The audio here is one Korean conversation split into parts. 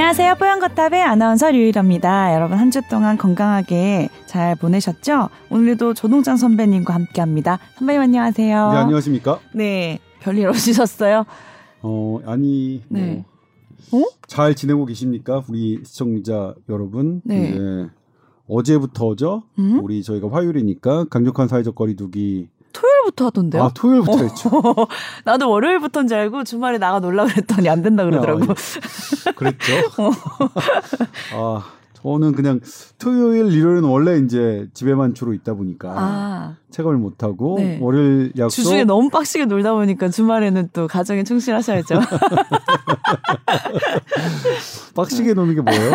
안녕하세요. 뽀얀거탑의 아나운서 류일합니다. 여러분 한 주 동안 건강하게 잘 보내셨죠? 오늘도 조동장 선배님과 함께합니다. 선배님 안녕하세요. 네, 안녕하십니까? 네, 별일 없으셨어요? 어, 아니, 뭐, 네. 어? 잘 지내고 계십니까? 우리 시청자 여러분. 네. 이제 어제부터죠? 음? 우리 저희가 화요일이니까 강력한 사회적 거리두기. 토요일부터 하던데요? 아, 토요일부터 했죠. 나도 월요일부터인 줄 알고 주말에 나가 놀라 그랬더니 안 된다 그러더라고. 아, 그랬죠. 아, 저는 그냥 토요일, 일요일은 원래 이제 집에만 주로 있다 보니까 아, 체감을 못 하고 네. 월요일 약속 주중에 너무 빡시게 놀다 보니까 주말에는 또 가정에 충실하셔야죠. 빡시게 노는 게 뭐예요?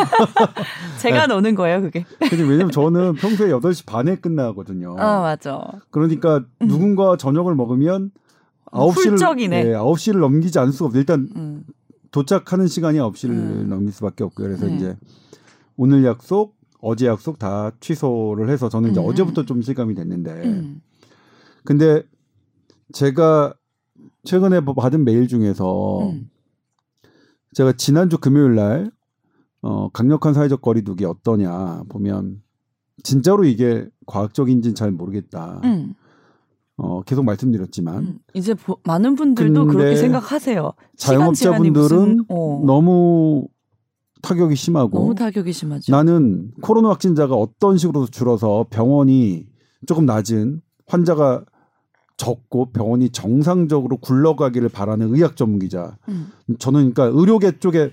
제가 노는 거예요, 그게. 근데 왜냐면 저는 평소에 8시 반에 끝나거든요. 아, 맞아. 그러니까 누군가 저녁을 먹으면 어, 9시를 훌쩍이네. 네, 9시를 넘기지 않을 수가 없어요. 일단 음. 도착하는 시간이 9시를 음. 넘길 수밖에 없고요. 그래서 네. 이제 오늘 약속, 어제 약속 다 취소를 해서 저는 이제 음. 어제부터 좀 실감이 됐는데 음. 근데 제가 최근에 뭐 받은 메일 중에서 음. 제가 지난주 금요일 날 어, 강력한 사회적 거리두기 어떠냐 보면 진짜로 이게 과학적인지는 잘 모르겠다. 음. 어, 계속 말씀드렸지만 음. 이제 보- 많은 분들도 그렇게 생각하세요. 자영업자분들은 어, 너무 타격이 심하고 너무 타격이 심하죠. 나는 코로나 확진자가 어떤 식으로 줄어서 병원이 조금 낮은 환자가 적고 병원이 정상적으로 굴러가기를 바라는 의학 전문 기자. 음. 저는 그러니까 의료계 쪽에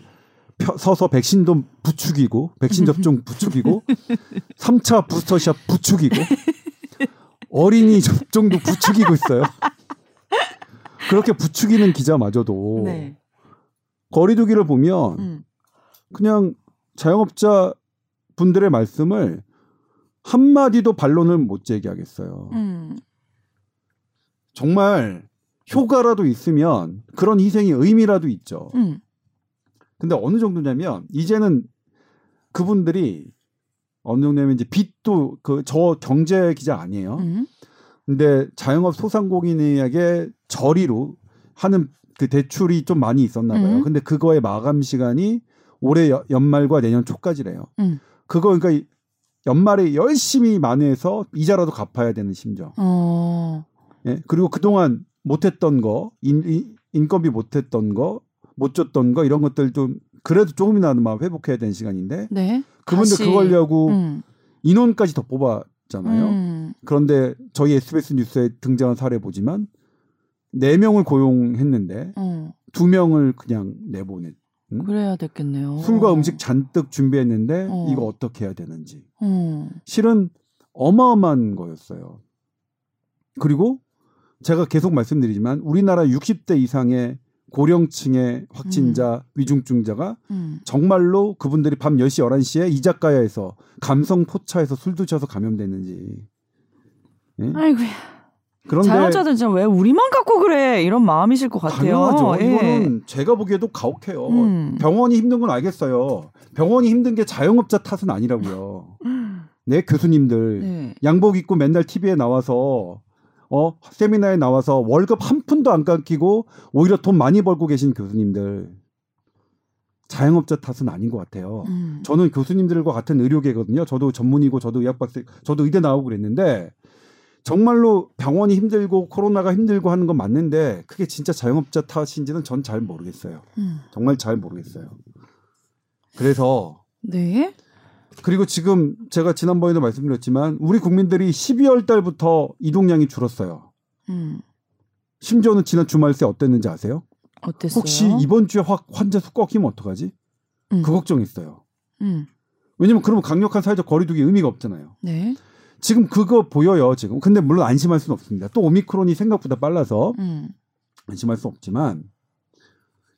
펴- 서서 백신도 부추기고 백신 접종 부추기고 3차 부스터샷 부추기고 어린이 접종도 부추기고 있어요. 그렇게 부추기는 기자마저도 네. 거리두기를 보면 음. 그냥 자영업자 분들의 말씀을 한마디도 반론을 못 제기하겠어요. 음. 정말 효과라도 있으면 그런 희생이 의미라도 있죠. 음. 근데 어느 정도냐면 이제는 그분들이 어느 정도냐면 이제 빚도 그 저 경제 기자 아니에요. 음. 근데 자영업 소상공인에게 저리로 하는 그 대출이 좀 많이 있었나 봐요. 음. 근데 그거의 마감 시간이 올해 여- 연말과 내년 초까지래요. 음. 그거 그러니까 이- 연말에 열심히 만회해서 이자라도 갚아야 되는 심정. 어. 예? 그리고 그동안 못했던 거, 인, 인, 인건비 못했던 거, 못 줬던 거 이런 것들 좀 그래도 조금이나마 회복해야 되는 시간인데 네. 그분들 다시- 그걸려고 음. 인원까지 더 뽑았잖아요. 음. 그런데 저희 SBS 뉴스에 등장한 사례 보지만 네 명을 고용했는데 어. 두 명을 그냥 내보냈. 응? 그래야 됐겠네요. 술과 음식 잔뜩 준비했는데 어. 이거 어떻게 해야 되는지 음. 실은 어마어마한 거였어요. 그리고 제가 계속 말씀드리지만 우리나라 60대 이상의 고령층의 확진자 위중증자가 음. 정말로 그분들이 밤 10시 11시에 이자카야에서 감성 포차에서 술 드셔서 감염됐는지 예? 아이고. 그런데 자영업자들 진짜 왜 우리만 갖고 그래 이런 마음이실 것 같아요. 당연하죠. 예. 이거는 제가 보기에도 가혹해요. 음. 병원이 힘든 건 알겠어요. 병원이 힘든 게 자영업자 탓은 아니라고요. 네 교수님들 네. 양복 입고 맨날 TV에 나와서 어 세미나에 나와서 월급 한 푼도 안 깎이고 오히려 돈 많이 벌고 계신 교수님들 자영업자 탓은 아닌 것 같아요. 음. 저는 교수님들과 같은 의료계거든요. 저도 전문이고 저도 의학박사 저도 의대 나오고 그랬는데 정말로 병원이 힘들고 코로나가 힘들고 하는 건 맞는데 그게 진짜 자영업자 탓인지는 전 잘 모르겠어요. 음. 정말 잘 모르겠어요. 그래서 네. 그리고 지금 제가 지난번에도 말씀드렸지만 우리 국민들이 12월 달부터 이동량이 줄었어요. 음. 심지어는 지난 주말 새 어땠는지 아세요? 어땠어요? 혹시 이번 주에 확 환자 수 꺾이면 어떡하지? 음. 그 걱정했어요. 음. 왜냐면 그러면 강력한 사회적 거리두기 의미가 없잖아요. 네. 지금 그거 보여요, 지금. 근데 물론 안심할 수는 없습니다. 또 오미크론이 생각보다 빨라서 음. 안심할 수 없지만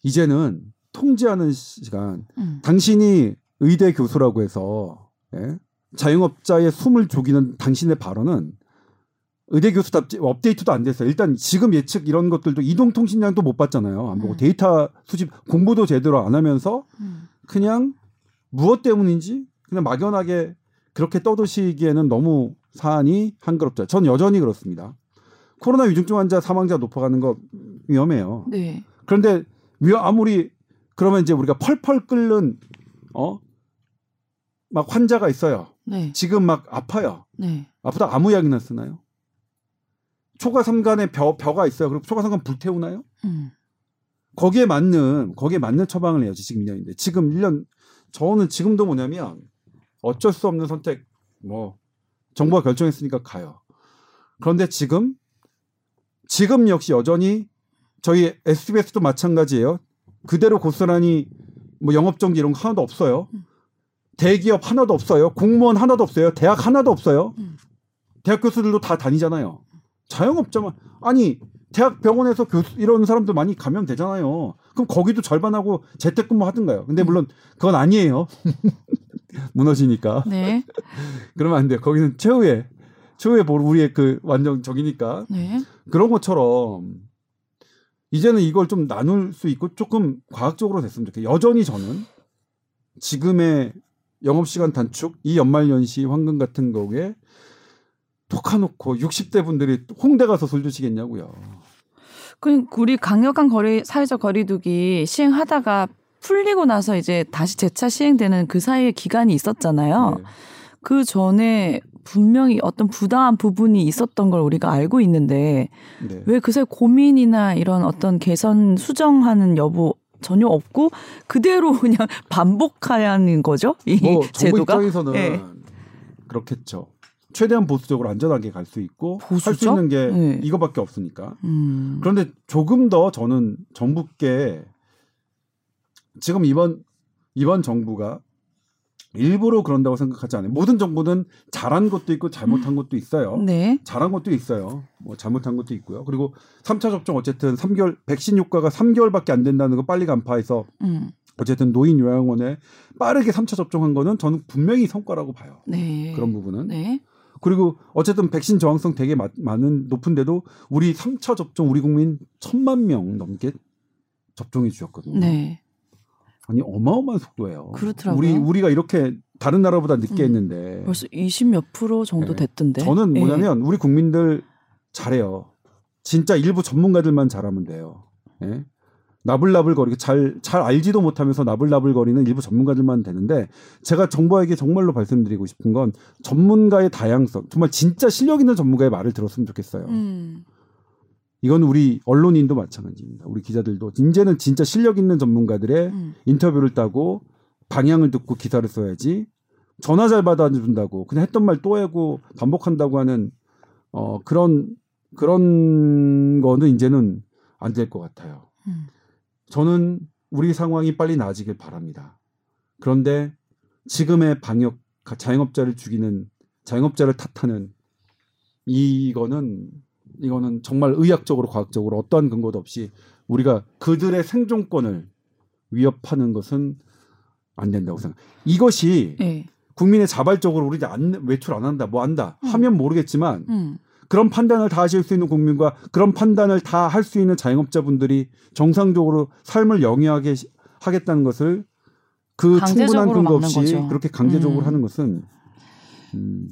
이제는 통제하는 시간. 음. 당신이 의대 교수라고 해서 예? 자영업자의 숨을 죽이는 당신의 발언은 의대 교수답지 업데이트도 안 됐어요. 일단 지금 예측 이런 것들도 이동통신량도 못 봤잖아요. 안 보고 음. 데이터 수집 공부도 제대로 안 하면서 음. 그냥 무엇 때문인지 그냥 막연하게 그렇게 떠드시기에는 너무 사안이 한그럽죠. 전 여전히 그렇습니다. 코로나 위중증 환자 사망자 높아가는 거 위험해요. 네. 그런데 위- 아무리 그러면 이제 우리가 펄펄 끓는 어? 막 환자가 있어요. 네. 지금 막 아파요. 네. 아프다 아무 약이나 쓰나요? 초과삼간에 벼, 벼가 있어요. 그럼 초과삼간 불태우나요? 음. 거기에 맞는 거기에 맞는 처방을 해야지 지금 2년인데 지금 1년 저는 지금도 뭐냐면 어쩔 수 없는 선택 뭐 정부가 결정했으니까 가요. 그런데 지금 지금 역시 여전히 저희 SBS도 마찬가지예요. 그대로 고스란히 뭐 영업 정지 이런 거 하나도 없어요. 대기업 하나도 없어요. 공무원 하나도 없어요. 대학 하나도 없어요. 음. 대학 교수들도 다 다니잖아요. 자영업자만 아니 대학 병원에서 교수 이런 사람들 많이 가면 되잖아요. 그럼 거기도 절반하고 재택근무 하든가요. 근데 물론 그건 아니에요. 무너지니까. 네. 그러면 안 돼요. 거기는 최후의 최후의 볼 우리의 그 완전 적이니까 네. 그런 것처럼 이제는 이걸 좀 나눌 수 있고 조금 과학적으로 됐으면 좋겠어요. 여전히 저는 지금의 영업시간 단축, 이 연말연시 황금 같은 거에 톡하놓고 60대 분들이 홍대 가서 술 드시겠냐고요. 그 우리 강력한 거리 사회적 거리두기 시행하다가 풀리고 나서 이제 다시 재차 시행되는 그 사이에 기간이 있었잖아요. 네. 그 전에 분명히 어떤 부당한 부분이 있었던 걸 우리가 알고 있는데 네. 왜 그새 고민이나 이런 어떤 개선 수정하는 여부 전혀 없고 그대로 그냥 반복하는 거죠 이 뭐 제도가 입장에서는 네. 그렇겠죠. 최대한 보수적으로 안전하게 갈 수 있고 할 수? 있는 게 네. 이거밖에 없으니까. 음. 그런데 조금 더 저는 정부께 지금 이번 이번 정부가 일부러 그런다고 생각하지 않아요. 모든 정부는 잘한 것도 있고 잘못한 것도 있어요. 네. 잘한 것도 있어요. 뭐 잘못한 것도 있고요. 그리고 3차 접종 어쨌든 3개월 백신 효과가 3개월밖에 안 된다는 거 빨리 간파해서 음. 어쨌든 노인 요양원에 빠르게 3차 접종한 거는 저는 분명히 성과라고 봐요. 네. 그런 부분은. 네. 그리고 어쨌든 백신 저항성 되게 마- 많은 높은데도 우리 3차 접종 우리 국민 천만 명 넘게 접종해 주셨거든요. 네. 아니 어마어마한 속도예요. 그렇더라고요. 우리 우리가 이렇게 다른 나라보다 늦게 음. 했는데 벌써 20몇 프로 정도 네. 됐던데. 저는 예. 뭐냐면 우리 국민들 잘해요. 진짜 일부 전문가들만 잘하면 돼요. 예? 나불나불거리고 잘, 잘 알지도 못하면서 나불나불거리는 일부 전문가들만 되는데 제가 정부에게 정말로 말씀드리고 싶은 건 전문가의 다양성, 정말 진짜 실력 있는 전문가의 말을 들었으면 좋겠어요. 음. 이건 우리 언론인도 마찬가지입니다. 우리 기자들도 이제는 진짜 실력 있는 전문가들의 음. 인터뷰를 따고 방향을 듣고 기사를 써야지 전화 잘 받아준다고 그냥 했던 말 또 하고 반복한다고 하는 어 그런 그런 거는 이제는 안 될 것 같아요. 음. 저는 우리 상황이 빨리 나아지길 바랍니다. 그런데 지금의 방역 자영업자를 죽이는 자영업자를 탓하는 이거는 이거는 정말 의학적으로 과학적으로 어떠한 근거도 없이 우리가 그들의 생존권을 위협하는 것은 안 된다고 생각. 이것이 예. 국민의 자발적으로 우리 안 외출 안 한다, 뭐 한다 음. 하면 모르겠지만 음. 그런 판단을 다 하실 수 있는 국민과 그런 판단을 다 할 수 있는 자영업자분들이 정상적으로 삶을 영위하게 시- 하겠다는 것을 그 충분한 근거 없이 거죠. 그렇게 강제적으로 음. 하는 것은 음,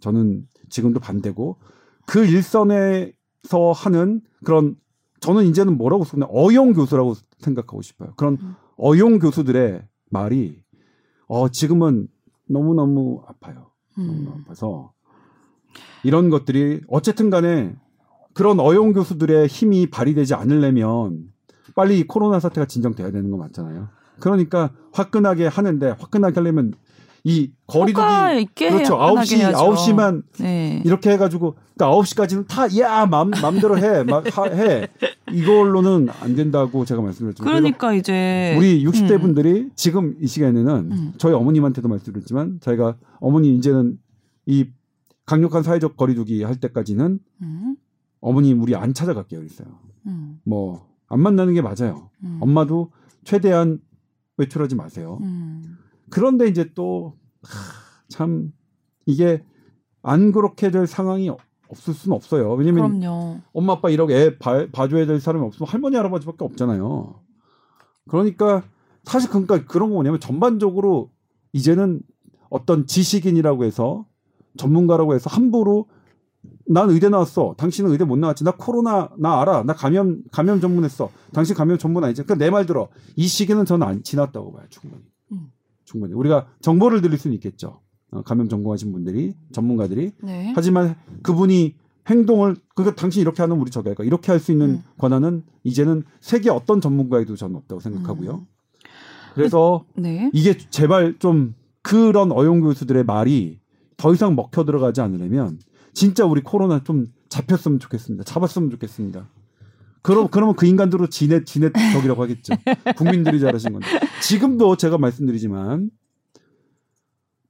저는 지금도 반대고 그 일선에서 하는 그런 저는 이제는 뭐라고 쓰냐 어용 교수라고 생각하고 싶어요. 그런 음. 어용 교수들의 말이 어 지금은 너무 너무 아파요. 너무 음. 아파서 이런 것들이 어쨌든 간에 그런 어용 교수들의 힘이 발휘되지 않으려면 빨리 이 코로나 사태가 진정돼야 되는 거 맞잖아요. 그러니까 화끈하게 하는데 화끈하게 하려면 이 거리두기 있게 그렇죠. 해야 9시 해야죠. 9시만 네. 이렇게 해 가지고 그러니까 9시까지는 다야 맘 맘대로 해. 막 하- 해. 이걸로는 안 된다고 제가 말씀드렸지만 그러니까 이제 우리 60대 음. 분들이 지금 이 시간에는 음. 저희 어머님한테도 말씀드렸지만 저희가 어머니 이제는 이 강력한 사회적 거리두기 할 때까지는 음. 어머님 우리 안 찾아갈게요 있어요. 음. 뭐안 만나는 게 맞아요. 음. 엄마도 최대한 외출하지 마세요. 음. 그런데 이제 또 참 이게 안 그렇게 될 상황이 없을 수는 없어요. 왜냐면 그럼요. 엄마 아빠 이렇게 애 봐, 봐줘야 될 사람이 없으면 할머니 할아버지밖에 없잖아요. 그러니까 사실 그러니까 그런 거 뭐냐면 전반적으로 이제는 어떤 지식인이라고 해서 전문가라고 해서 함부로 난 의대 나왔어. 당신은 의대 못 나왔지. 나 코로나 나 알아. 나 감염 감염 전문했어. 당신 감염 전문 아니지. 그러니까 내 말 들어. 이 시기는 저는 안 지났다고 봐요. 충분히. 음. 충분히. 우리가 정보를 드릴 수는 있겠죠. 어, 감염 전공하신 분들이 전문가들이. 네. 하지만 그분이 행동을 그러니까 당신 이렇게 하는 우리 저기 할까 이렇게 할 수 있는 음. 권한은 이제는 세계 어떤 전문가에도 저는 없다고 생각하고요. 음. 그래서 네. 이게 제발 좀 그런 어용 교수들의 말이 더 이상 먹혀 들어가지 않으려면 진짜 우리 코로나 좀 잡혔으면 좋겠습니다. 잡았으면 좋겠습니다. 그럼 그러면 그 인간들로 지네 지네 덕이라고 하겠죠. 국민들이 잘하신 건데 지금도 제가 말씀드리지만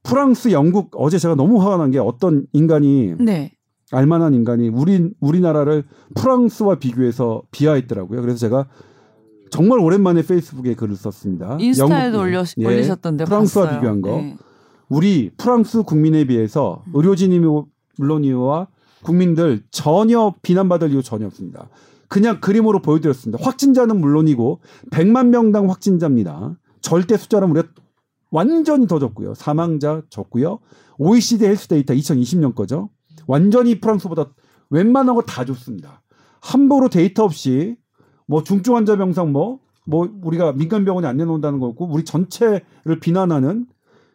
프랑스, 영국 어제 제가 너무 화가 난 게 어떤 인간이 네. 알만한 인간이 우리 우리나라를 프랑스와 비교해서 비하했더라고요. 그래서 제가 정말 오랜만에 페이스북에 글을 썼습니다. 인스타에도 올려, 예, 올리셨던데 프랑스와 봤어요. 비교한 거. 네. 우리 프랑스 국민에 비해서 음. 의료진이 물론이와 국민들 전혀 비난받을 이유 전혀 없습니다. 그냥 그림으로 보여드렸습니다. 확진자는 물론이고 100만 명당 확진자입니다. 절대 숫자는 우리가 완전히 더 적고요. 사망자 적고요. OECD 헬스 데이터 2020년 거죠. 완전히 프랑스보다 웬만한 거 다 좋습니다. 함부로 데이터 없이 뭐 중증 환자 병상 뭐, 뭐 우리가 민간 병원에 안 내놓는다는 거고 우리 전체를 비난하는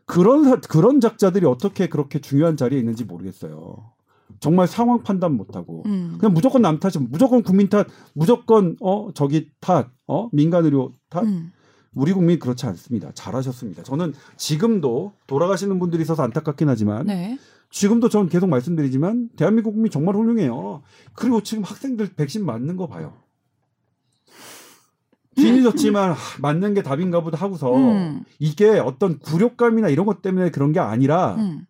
그런 사- 그런 작자들이 어떻게 그렇게 중요한 자리에 있는지 모르겠어요. 정말 상황 판단 못하고 음. 그냥 무조건 남 탓이 무조건 국민 탓, 무조건 어 저기 탓, 어 민간 의료 탓. 음. 우리 국민 이 그렇지 않습니다. 잘하셨습니다. 저는 지금도 돌아가시는 분들이 있어서 안타깝긴 하지만 네. 지금도 저는 계속 말씀드리지만 대한민국 국민 정말 훌륭해요. 그리고 지금 학생들 백신 맞는 거 봐요. 뒤늦었지만 하, 맞는 게 답인가 보다 하고서 음. 이게 어떤 굴욕감이나 이런 것 때문에 그런 게 아니라 음.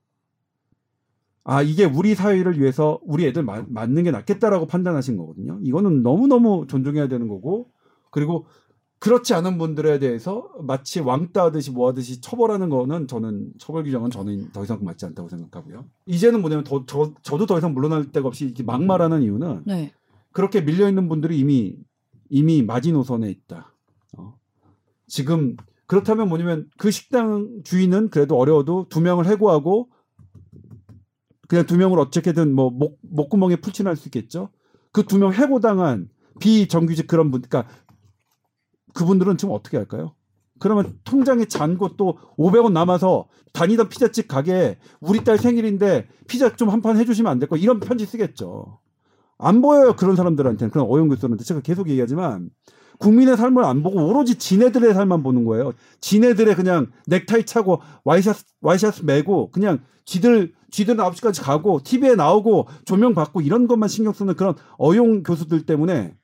아 이게 우리 사회를 위해서 우리 애들 마- 맞는 게 낫겠다라고 판단하신 거거든요. 이거는 너무 너무 존중해야 되는 거고 그리고 그렇지 않은 분들에 대해서 마치 왕따 하듯이 뭐 하듯이 처벌하는 거는 저는 처벌 규정은 저는 더 이상 맞지 않다고 생각하고요. 이제는 뭐냐면 더, 저, 저도 더 이상 물러날 데가 없이 이렇게 막말하는 이유는 네. 그렇게 밀려 있는 분들이 이미 이미 마지노선에 있다. 어. 지금 그렇다면 뭐냐면 그 식당 주인은 그래도 어려워도 두 명을 해고하고 그냥 두 명을 어떻게든 뭐 목, 목구멍에 풀칠할 수 있겠죠. 그 두 명 해고당한 비정규직 그런 분, 그러니까 그분들은 지금 어떻게 할까요? 그러면 통장에 잔고 또 500원 남아서 다니던 피자집 가게에 우리 딸 생일인데 피자 좀 한 판 해주시면 안 될까? 이런 편지 쓰겠죠. 안 보여요 그런 사람들한테는 그런 어용 교수한테 제가 계속 얘기하지만 국민의 삶을 안 보고 오로지 지네들의 삶만 보는 거예요. 지네들의 그냥 넥타이 차고 와이셔츠 와이셔츠 매고 그냥 쥐들 쥐들은 9시까지 가고 TV에 나오고 조명 받고 이런 것만 신경 쓰는 그런 어용 교수들 때문에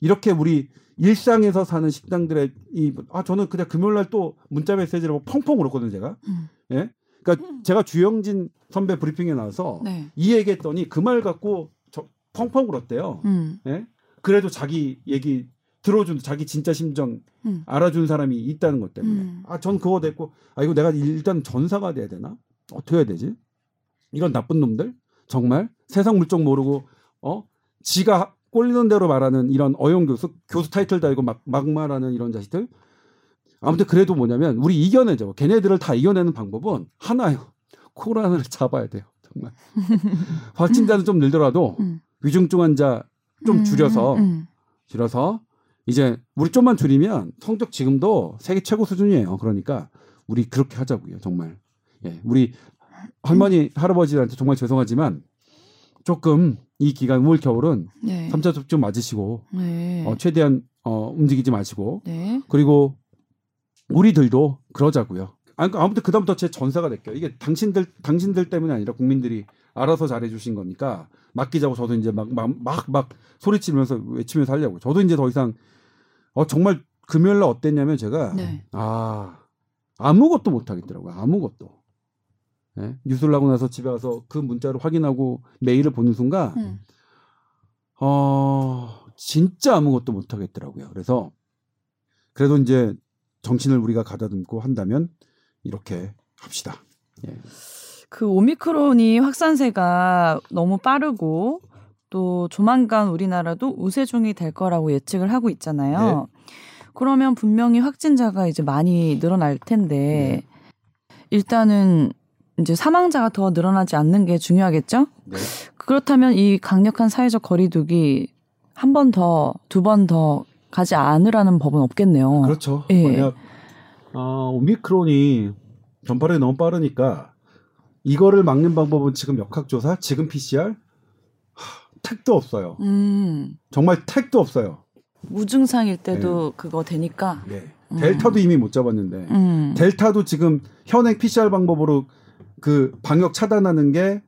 이렇게 우리 일상에서 사는 식당들의 이 아 저는 그냥 금요일 날 또 문자 메시지를 펑펑 울었거든요, 제가. 음. 예? 그러니까 제가 주영진 선배 브리핑에 나와서 네. 이 얘기했더니 그 말 갖고 저 펑펑 울었대요. 음. 예? 그래도 자기 얘기 들어준 자기 진짜 심정 음. 알아준 사람이 있다는 것 때문에 음. 아전 그거 됐고 아 이거 내가 일단 전사가 돼야 되나 어떻게 해야 되지 이런 나쁜 놈들 정말 세상 물정 모르고 어 지가 꼴리는 대로 말하는 이런 어용 교수 교수 타이틀 달고 막, 막 말하는 이런 자식들 아무튼 그래도 뭐냐면 우리 이겨내죠 걔네들을 다 이겨내는 방법은 하나요 코로나를 잡아야 돼요 정말 확진자는 좀 늘더라도 음. 위중증 환자 좀 음. 줄여서 음. 줄여서 이제 우리 좀만 줄이면 성적 지금도 세계 최고 수준이에요. 그러니까 우리 그렇게 하자고요. 정말. 예. 우리 할머니 할아버지한테 정말 죄송하지만 조금 이 기간 올 겨울은 네. 3차 접종 맞으시고 네. 어, 최대한 어, 움직이지 마시고 네. 그리고 우리들도 그러자고요. 아, 그러니까 아무튼 그다음부터 제 전사가 될게요. 이게 당신들 당신들 때문이 아니라 국민들이 알아서 잘해주신 거니까 맡기자고 저도 이제 막 막막막 소리치면서 외치면서 하려고. 저도 이제 더 이상 어 정말 금요일 날 어땠냐면 제가 네. 아 아무것도 못 하겠더라고요. 아무것도. 예? 뉴스를 하고 나서 집에 와서 그 문자를 확인하고 메일을 보는 순간 음. 어, 진짜 아무것도 못 하겠더라고요. 그래서 그래도 이제 정신을 우리가 가다듬고 한다면 이렇게 합시다. 예. 그 오미크론이 확산세가 너무 빠르고 또 조만간 우리나라도 우세종이 될 거라고 예측을 하고 있잖아요. 그러면 분명히 확진자가 이제 많이 늘어날 텐데 일단은 이제 사망자가 더 늘어나지 않는 게 중요하겠죠? 네. 그렇다면 이 강력한 사회적 거리두기 한 번 더, 두 번 더 가지 않으라는 법은 없겠네요. 그렇죠. 예. 만약 어, 오미크론이 전파력이 너무 빠르니까 이거를 막는 방법은 지금 역학조사, 지금 PCR 하, 택도 없어요. 음, 정말 택도 없어요. 무증상일 때도 그거 되니까. 네. 델타도 이미 못 잡았는데 음, 델타도 지금 현행 PCR 방법으로 그 방역 차단하는 게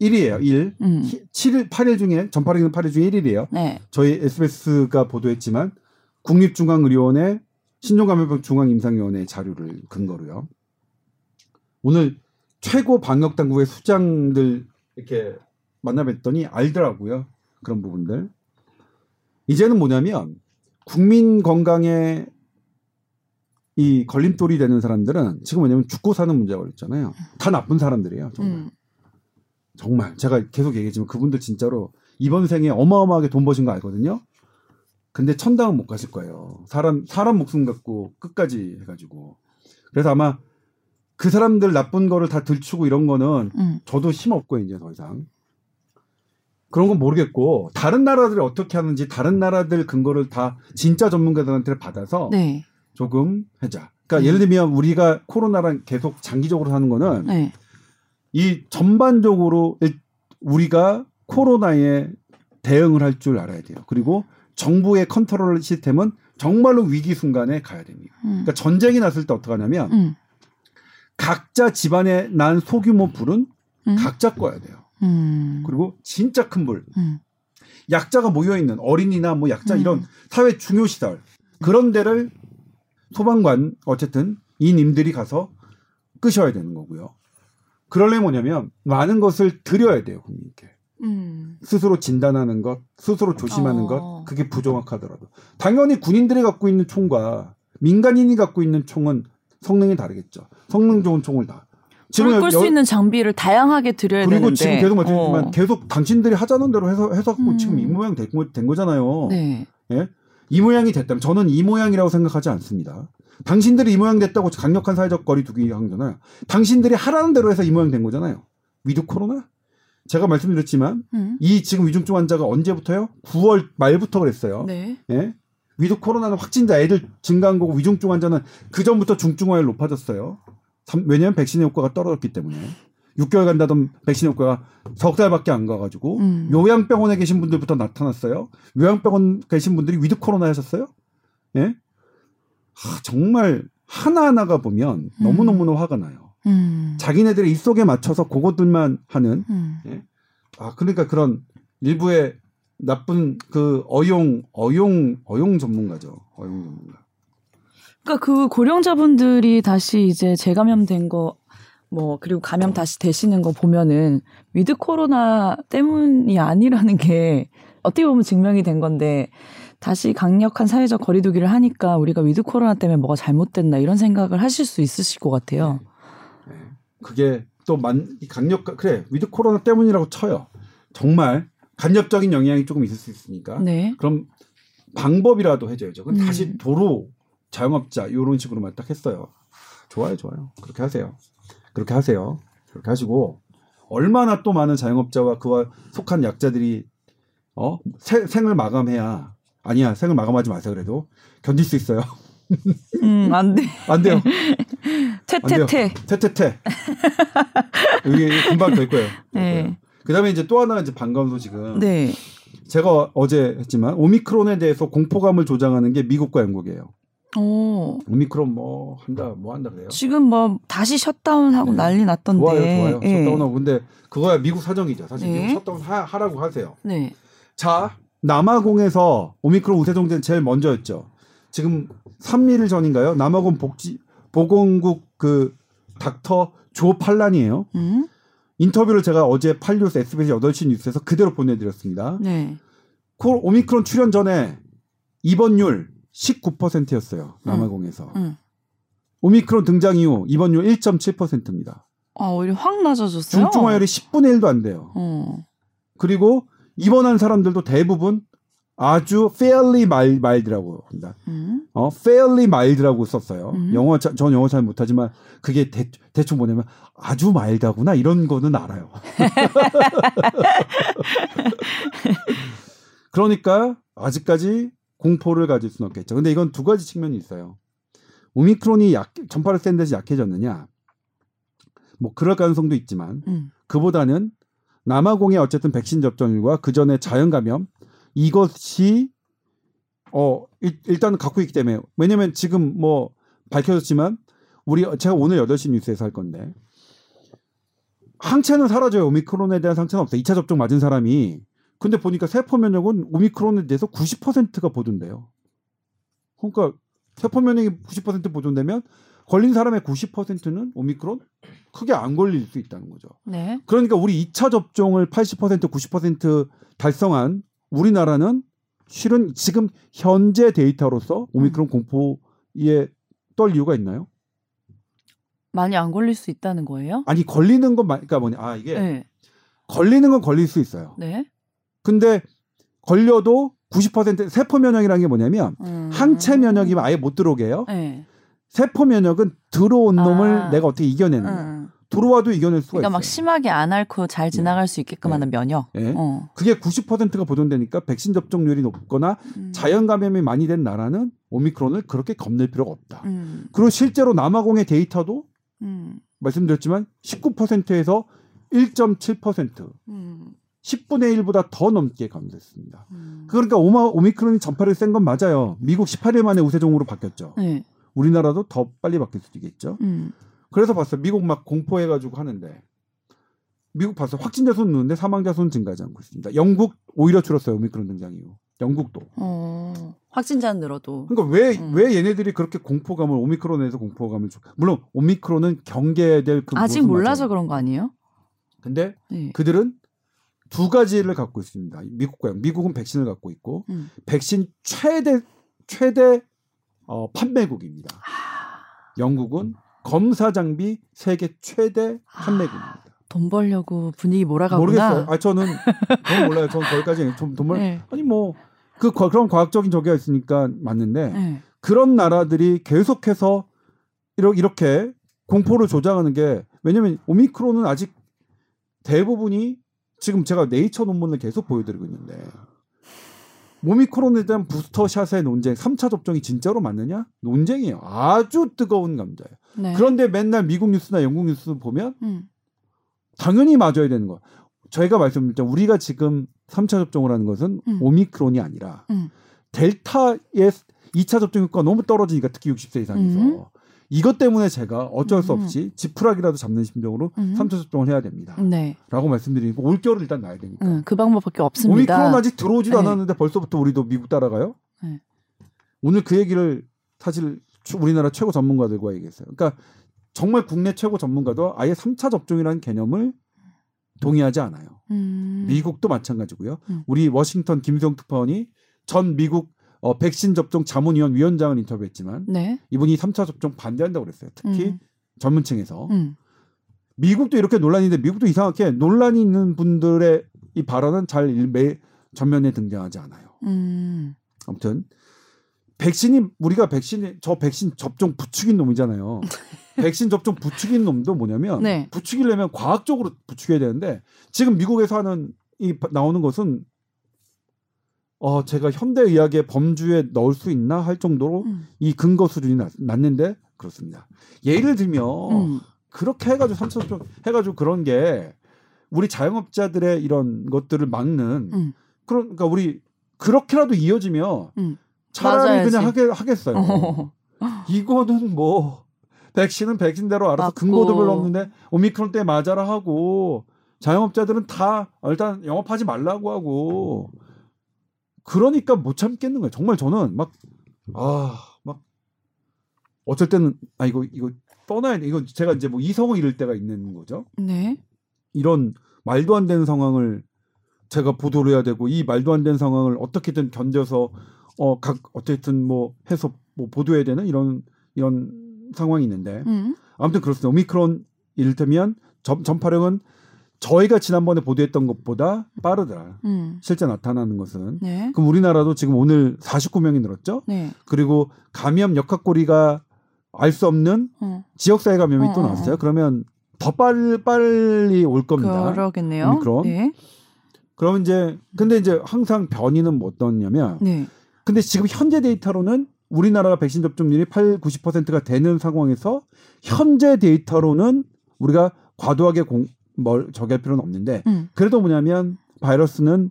1이에요. 1. 음, 7일, 8일 중에 전파력은 8일 중에 1일이에요. 네, 저희 SBS가 보도했지만 국립중앙의료원의 신종감염병 중앙임상위원회 자료를 근거로요. 오늘 최고 방역 당국의 수장들 이렇게 만나뵀더니 알더라고요. 그런 부분들. 이제는 뭐냐면 국민 건강에 이 걸림돌이 되는 사람들은 지금 뭐냐면 죽고 사는 문제가 있잖아요. 다 나쁜 사람들이에요. 정말. 음, 정말 제가 계속 얘기했지만 그분들 진짜로 이번 생에 어마어마하게 돈 버신 거 알거든요. 근데 천당은 못 가실 거예요. 사람 사람 목숨 갖고 끝까지 해가지고 그래서 아마 그 사람들 나쁜 거를 다 들추고 이런 거는 음, 저도 힘 없고 이제 더 이상 그런 건 모르겠고 다른 나라들이 어떻게 하는지 다른 나라들 근거를 다 진짜 전문가들한테 받아서 네, 조금 하자. 그러니까 음. 예를 들면 우리가 코로나랑 계속 장기적으로 하는 거는 네, 이 전반적으로 일- 우리가 코로나에 대응을 할 줄 알아야 돼요. 그리고 정부의 컨트롤 시스템은 정말로 위기 순간에 가야 됩니다. 음, 그러니까 전쟁이 났을 때 어떻게 하냐면 음, 각자 집안에 난 소규모 불은 음, 각자 꺼야 돼요. 음, 그리고 진짜 큰 불, 음, 약자가 모여 있는 어린이나 뭐 약자 음. 이런 사회 중요 시설 그런 데를 소방관 어쨌든 이 님들이 가서 끄셔야 되는 거고요. 그러려면 뭐냐면 많은 것을 드려야 돼요 국민께. 음, 스스로 진단하는 것, 스스로 조심하는 어. 것, 그게 부정확하더라도. 당연히 군인들이 갖고 있는 총과 민간인이 갖고 있는 총은 성능이 다르겠죠. 성능 좋은 총을 다. 불을 끌수 여- 있는 장비를 다양하게 드려야 그리고 되는데. 지금 계속 말씀드리지만 어. 계속 당신들이 하자는 대로 해서 해서 음. 지금 이 모양 된, 거- 된 거잖아요. 네, 예? 이 모양이 됐다면 저는 이 모양이라고 생각하지 않습니다. 당신들이 이 모양 됐다고 강력한 사회적 거리두기 한 거잖아요. 당신들이 하라는 대로 해서 이 모양 된 거잖아요. 위드 코로나? 제가 말씀드렸지만 음, 이 지금 위중증 환자가 언제부터요? 9월 말부터 그랬어요. 네, 예? 위드 코로나는 확진자 애들 증가한 거고 위중증 환자는 그 전부터 중증화율 높아졌어요. 삼- 왜냐하면 백신의 효과가 떨어졌기 때문에 6개월 간다던 백신 효과가 석 달밖에 안 가가지고 음. 요양병원에 계신 분들부터 나타났어요. 요양병원 계신 분들이 위드 코로나 하셨어요. 예? 하, 정말 하나 하나가 보면 너무 너무나 화가 나요. 음, 자기네들의 입맛에 맞춰서 그것들만 하는 음, 아 그러니까 그런 일부의 나쁜 그 어용 어용 어용 전문가죠. 어용 전문가. 그러니까 그 고령자분들이 다시 이제 재감염된 거 뭐 그리고 감염 다시 되시는 거 보면은 위드 코로나 때문이 아니라는 게 어떻게 보면 증명이 된 건데 다시 강력한 사회적 거리두기를 하니까 우리가 위드 코로나 때문에 뭐가 잘못됐나 이런 생각을 하실 수 있으실 것 같아요. 네. 그게 또 만 강력 그래 위드 코로나 때문이라고 쳐요. 정말 간접적인 영향이 조금 있을 수 있으니까. 네. 그럼 방법이라도 해줘야죠. 그럼 음. 다시 도로 자영업자 이런 식으로만 딱 했어요. 좋아요, 좋아요. 그렇게 하세요. 그렇게 하세요. 그렇게 하시고 얼마나 또 많은 자영업자와 그와 속한 약자들이 어 세- 생을 마감해야 아니야 생을 마감하지 마세요. 그래도 견딜 수 있어요. 음, 안 돼. 안 돼요. 태태태. 태태태. 여기 금방 될 거예요. 네. 그다음에 이제 또 하나 이제 반가운 소식은 네. 제가 어제 했지만 오미크론에 대해서 공포감을 조장하는 게 미국과 영국이에요. 오. 오미크론 뭐 한다 뭐 한다 그래요. 지금 뭐 다시 셧다운하고 네. 난리 났던데. 좋아요, 좋아요. 예. 셧다운하고 근데 그거야 미국 사정이죠. 사실 네. 미국 셧다운 하, 하라고 하세요. 네. 자 남아공에서 오미크론 우세종 된 게 제일 먼저였죠. 지금 3일 전인가요? 남아공 복지 보건국 그 닥터 조 팔란이에요. 음? 인터뷰를 제가 어제 8뉴스 SBS 8시 뉴스에서 그대로 보내드렸습니다. 네. 코- 오미크론 출현 전에 입원율 19%였어요. 남아공에서. 음. 오미크론 등장 이후 입원율 1.7%입니다. 아, 오히려 확 낮아졌어요. 중증화율이 10분의 1도 안 돼요. 어. 그리고 입원한 사람들도 대부분 아주 fairly mild, mild라고 합니다. 음. 어, fairly mild라고 썼어요. 음. 영어 자- 전 영어 잘 못하지만 그게 대, 대충 뭐냐면 아주 마일드하구나 이런 거는 알아요. 그러니까 아직까지 공포를 가질 수는 없겠죠. 근데 이건 두 가지 측면이 있어요. 오미크론이 약, 전파를 센 데서 약해졌느냐? 뭐 그럴 가능성도 있지만 음. 그보다는 남아공의 어쨌든 백신 접종률과 그 전에 자연 감염 이것이 어 일, 일단 갖고 있기 때문에 왜냐면 지금 뭐 밝혀졌지만 우리 제가 오늘 8시 뉴스에서 할 건데 항체는 사라져요. 오미크론에 대한 상처는 없어요. 2차 접종 맞은 사람이 근데 보니까 세포 면역은 오미크론에 대해서 90%가 보존돼요. 그러니까 세포 면역이 90% 보존되면 걸린 사람의 90%는 오미크론 크게 안 걸릴 수 있다는 거죠. 네. 그러니까 우리 2차 접종을 80% 90% 달성한 우리나라는 실은 지금 현재 데이터로서 오미크론 공포에 떨 이유가 있나요? 많이 안 걸릴 수 있다는 거예요? 아니 걸리는 건 마- 그러니까 뭐냐? 아 이게 네. 걸리는 건 걸릴 수 있어요. 네. 근데 걸려도 90% 세포 면역이라는 게 뭐냐면 음. 항체 면역이면 아예 못 들어오게 해요. 네. 세포 면역은 들어온 놈을 아. 내가 어떻게 이겨내는 거야. 음. 들어와도 이겨낼 수가 그러니까 막 있어요. 심하게 안 앓고 잘 지나갈 수 있게끔 네. 하는 면역. 예. 어. 그게 90%가 보존되니까 백신 접종률이 높거나 음. 자연 감염이 많이 된 나라는 오미크론을 그렇게 겁낼 필요가 없다. 음. 그리고 실제로 남아공의 데이터도 음. 말씀드렸지만 19%에서 1.7% 음. 10분의 1보다 더 넘게 감소했습니다. 음. 그러니까 오마, 오미크론이 전파를 센건 맞아요. 미국 18일 만에 우세종으로 바뀌었죠. 네. 우리나라도 더 빨리 바뀔 수도 있겠죠. 음. 그래서 봤어요. 미국 막 공포해가지고 하는데 미국 봤어요. 확진자 수는 느는데 사망자 수는 증가하지 않고 있습니다. 영국 오히려 줄었어요. 오미크론 등장 이후. 영국도. 어. 확진자는 늘어도. 그러니까 왜왜 음. 얘네들이 그렇게 공포감을 오미크론에서 공포감을 줘? 물론 오미크론은 경계될 그 아직 몰라서 맞아요. 그런 거 아니에요? 근데 네. 그들은 두 가지를 갖고 있습니다. 미국과 영- 미국은 백신을 갖고 있고 음. 백신 최대 최대 어, 판매국입니다. 아, 영국은 검사 장비 세계 최대 판매국입니다. 돈 벌려고 분위기 몰아가구나. 모르겠어요. 아 저는 그건 몰라요. 저는 거기까지 좀 정말 네. 아니 뭐 그 그런 과학적인 저기가 있으니까 맞는데 네. 그런 나라들이 계속해서 이렇게, 이렇게 공포를 조장하는 게 왜냐면 오미크론은 아직 대부분이 지금 제가 네이처 논문을 계속 보여드리고 있는데 오미크론에 대한 부스터샷의 논쟁, 3차 접종이 진짜로 맞느냐? 논쟁이에요. 아주 뜨거운 감자예요. 네. 그런데 맨날 미국 뉴스나 영국 뉴스 보면 음. 당연히 맞아야 되는 거. 저희가 말씀드렸죠. 우리가 지금 3차 접종을 하는 것은 음. 오미크론이 아니라 음. 델타의 2차 접종 효과가 너무 떨어지니까 특히 60세 이상에서 음. 이것 때문에 제가 어쩔 수 음. 없이 지푸라기라도 잡는 심정으로 음. 3차 접종을 해야 됩니다. 네. 라고 말씀드리니까 올겨울 일단 나야 되니까. 음, 그 방법밖에 없습니다. 오미크론 아직 들어오지도 네. 않았는데 벌써부터 우리도 미국 따라가요? 네. 오늘 그 얘기를 사실 추- 우리나라 최고 전문가들과 얘기했어요. 그러니까 정말 국내 최고 전문가도 아예 3차 접종이라는 개념을 동의하지 않아요. 음. 미국도 마찬가지고요. 음. 우리 워싱턴 김수영 특파원이 전 미국 어, 백신 접종 자문위원 위원장을 인터뷰했지만 네. 이분이 3차 접종 반대한다고 그랬어요. 특히 음. 전문층에서. 음. 미국도 이렇게 논란이 있는데 미국도 이상하게 논란이 있는 분들의 이 발언은 잘 매, 전면에 등장하지 않아요. 음. 아무튼 백신이 우리가 백신이 저 백신 접종 부추긴 놈이잖아요. 백신 접종 부추긴 놈도 뭐냐면 네. 부추기려면 과학적으로 부추겨야 되는데 지금 미국에서 하는 이 바- 나오는 것은 어 제가 현대 의학의 범주에 넣을 수 있나 할 정도로 음. 이 근거 수준이 낮, 낮는데 그렇습니다. 예를 들면 음. 그렇게 해가지고 접종 해가지고 그런 게 우리 자영업자들의 이런 것들을 막는 음. 그러니까 우리 그렇게라도 이어지면 음. 차라리 맞아야지. 그냥 하게 하겠어요. 어. 이거는 뭐 백신은 백신대로 알아서 맞고. 근거도 별로 없는데 오미크론 때 맞아라 하고 자영업자들은 다 일단 영업하지 말라고 하고 그러니까 못 참겠는 거예요. 정말 저는 막 아 막 어쩔 때는 아 이거 이거 떠나야 돼. 이거 제가 이제 뭐 이성을 잃을 때가 있는 거죠. 네. 이런 말도 안 되는 상황을 제가 보도를 해야 되고 이 말도 안 되는 상황을 어떻게든 견뎌서 어 각 어쨌든 뭐 해서 뭐 보도해야 되는 이런 이런 상황이 있는데 음. 아무튼 그렇습니다. 오미크론 이를테면 전, 전파력은 저희가 지난번에 보도했던 것보다 빠르더라. 음. 실제 나타나는 것은. 네. 그럼 우리나라도 지금 오늘 49명이 늘었죠. 네. 그리고 감염 역학고리가 알 수 없는 어. 지역사회 감염이 어, 또 어, 나왔어요. 어. 그러면 더 빨리 빨리 올 겁니다. 그러겠네요. 오미크론. 네. 그러면 이제 근데 이제 항상 변이는 뭐 어떠냐면 네. 근데 지금 현재 데이터로는 우리나라가 백신 접종률이 8, 90%가 되는 상황에서 현재 데이터로는 우리가 과도하게 공, 뭘 저기 할 필요는 없는데 음. 그래도 뭐냐면 바이러스는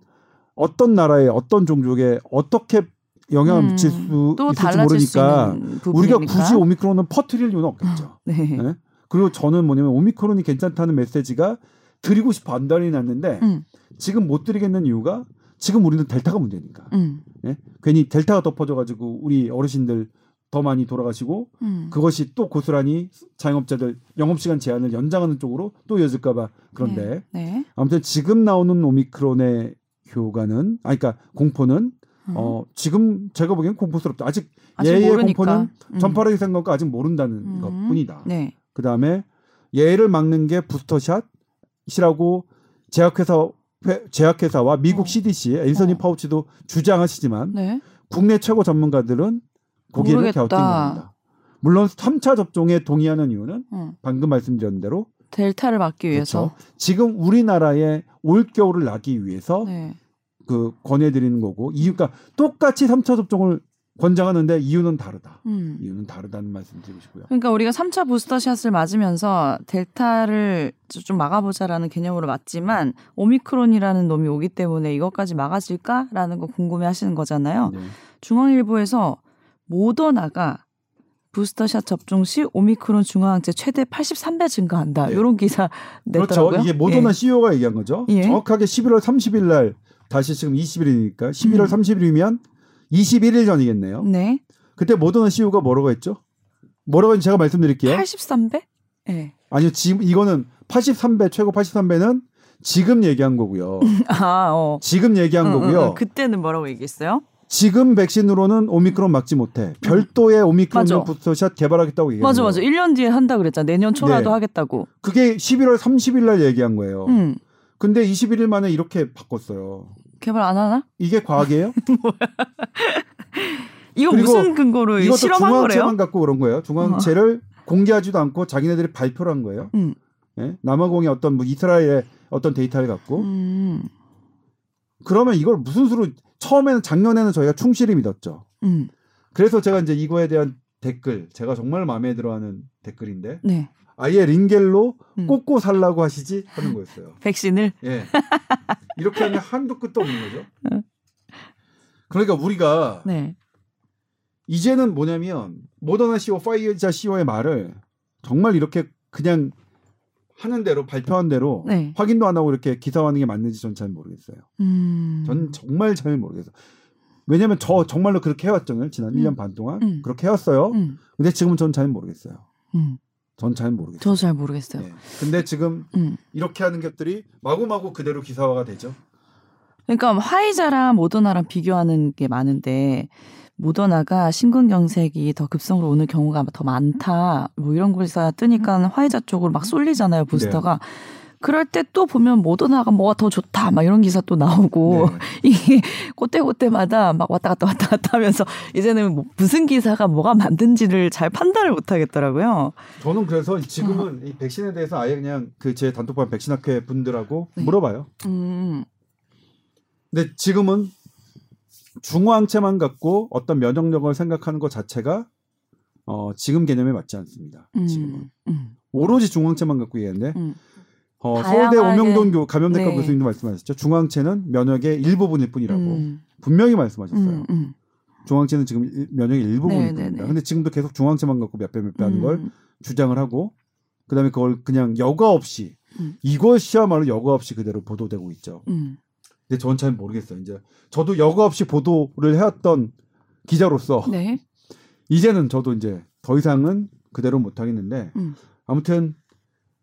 어떤 나라에 어떤 종족에 어떻게 영향을 음, 미칠 수또 있을지 수 모르니까 있는 우리가. 굳이 오미크론은 퍼뜨릴 이유는 없겠죠. 네. 네? 그리고 저는 뭐냐면 오미크론이 괜찮다는 메시지가 드리고 싶어 안달이 났는데 음. 지금 못 드리겠는 이유가 지금 우리는 델타가 문제니까. 음. 예? 괜히 델타가 덮어져 가지고 우리 어르신들 더 많이 돌아가시고 음. 그것이 또 고스란히 자영업자들 영업시간 제한을 연장하는 쪽으로 또 이어질까봐 그런데 네. 아무튼 지금 나오는 오미크론의 효과는 아 그러니까 공포는 음. 어 지금 제가 보기엔 공포스럽다 아직 아직 얘의 모르니까. 공포는 음. 전파력이 생긴 것과 아직 모른다는 음. 것뿐이다. 네. 그 다음에 얘를 막는 게 부스터샷이라고 제약회사 회- 제약회사와 미국 어. CDC 앤서니 어. 파우치도 주장하시지만 네. 국내 최고 전문가들은 고기를 모르겠다. 갸우뚱 겁니다. 물론 3차 접종에 동의하는 이유는 음. 방금 말씀드린 대로 델타를 막기 위해서. 그렇죠. 지금 우리나라에 올 겨울을 나기 위해서 네. 그 권해드리는 거고 이유가 똑같이 3차 접종을 권장하는데 이유는 다르다. 음. 이유는 다르다는 말씀 드리고 싶고요. 그러니까 우리가 3차 부스터샷을 맞으면서 델타를 좀 막아보자라는 개념으로 맞지만 오미크론이라는 놈이 오기 때문에 이것까지 막아질까라는 거 궁금해 하시는 거잖아요. 네. 중앙일보에서 모더나가 부스터샷 접종 시 오미크론 중화항체 최대 83배 증가한다. 네. 이런 기사 그렇죠. 냈더라고요. 이게 모더나 예. CEO가 얘기한 거죠. 예. 정확하게 11월 30일 날 다시 지금 20일이니까 11월 음. 30일이면 21일 전이겠네요. 네. 그때 모더나 CEO가 뭐라고 했죠? 뭐라고 했는지 제가 말씀드릴게요. 83배? 네. 아니요, 지금 이거는 83배 최고 83배는 지금 얘기한 거고요. 아, 어. 지금 얘기한 응, 응, 거고요. 응. 그때는 뭐라고 얘기했어요? 지금 백신으로는 오미크론 막지 못해. 별도의 음. 맞아. 부스터샷 개발하겠다고 얘기한 맞아. 맞아. 1년 뒤에 한다 그랬잖아. 내년 초라도 네. 하겠다고. 그게 11월 30일 날 얘기한 거예요. 음. 근데 21일 만에 이렇게 바꿨어요. 개발 안 하나? 이게 과학이에요? 이거 무슨 근거로 이것도 실험한 거래요? 중앙체만 갖고 그런 거예요. 중앙체를 공개하지도 않고 자기네들이 발표를 한 거예요. 음. 예? 남아공의 어떤 뭐 이스라엘의 어떤 데이터를 갖고 음. 그러면 이걸 무슨 수로 처음에는 작년에는 저희가 충실히 믿었죠. 음. 그래서 제가 이제 이거에 대한 댓글 제가 정말 마음에 들어하는 댓글인데 네. 아예 링겔로 음. 꽂고 살라고 하시지 하는 거였어요. 백신을 예. 이렇게 하면 한도 끝도 없는 거죠. 응. 그러니까 우리가 네. 이제는 뭐냐면 모더나 CEO, 파이자 CEO의 말을 정말 이렇게 그냥 하는 대로 발표한 대로 네. 확인도 안 하고 이렇게 기사화하는 게 맞는지 전 잘 모르겠어요. 음. 전 정말 잘 모르겠어요. 왜냐면 저 정말로 그렇게 해왔잖아요. 지난 음. 1년 반 동안 음. 그렇게 해왔어요. 음. 근데 지금은 전 잘 모르겠어요. 음. 전잘 모르겠어요. 저도 잘 모르겠어요. 네. 근데 지금 음. 이렇게 하는 것들이 마구마구 그대로 기사화가 되죠. 그러니까 화이자랑 모더나랑 비교하는 게 많은데 모더나가 심근경색이 더 급성으로 오는 경우가 더 많다. 뭐 이런 기사 뜨니까 화이자 쪽으로 막 쏠리잖아요 부스터가. 그럴 때 또 보면 모더나가 뭐가 더 좋다 막 이런 기사 또 나오고 네. 이게 그때그때마다 막 왔다 갔다 왔다 갔다 하면서 이제는 뭐 무슨 기사가 뭐가 만든지를 잘 판단을 못 하겠더라고요. 저는 그래서 지금은 이 백신에 대해서 아예 그냥 그 제 단톡방 백신학회 분들하고 네. 물어봐요. 음. 근데 지금은 중화항체만 갖고 어떤 면역력을 생각하는 것 자체가 어, 지금 개념에 맞지 않습니다. 지금은 음. 음. 오로지 중화항체만 갖고 얘기했는데 음. 어, 서울대 오명돈 교 감염내과 네. 교수님도 말씀하셨죠. 중화항체는 면역의 일부분일 뿐이라고 음. 분명히 말씀하셨어요. 음. 음. 중화항체는 지금 일- 면역의 일부분일 네, 네, 뿐입니다. 네. 근데 지금도 계속 중화항체만 갖고 몇 배 몇 배 하는 걸 음. 주장을 하고 그다음에 그걸 그냥 여과 없이 음. 이것이야말로 여과 없이 그대로 보도되고 있죠. 음. 근데 저는 잘 모르겠어요. 이제 저도 여과 없이 보도를 해왔던 기자로서 네. 이제는 저도 이제 더 이상은 그대로 못 하겠는데 음. 아무튼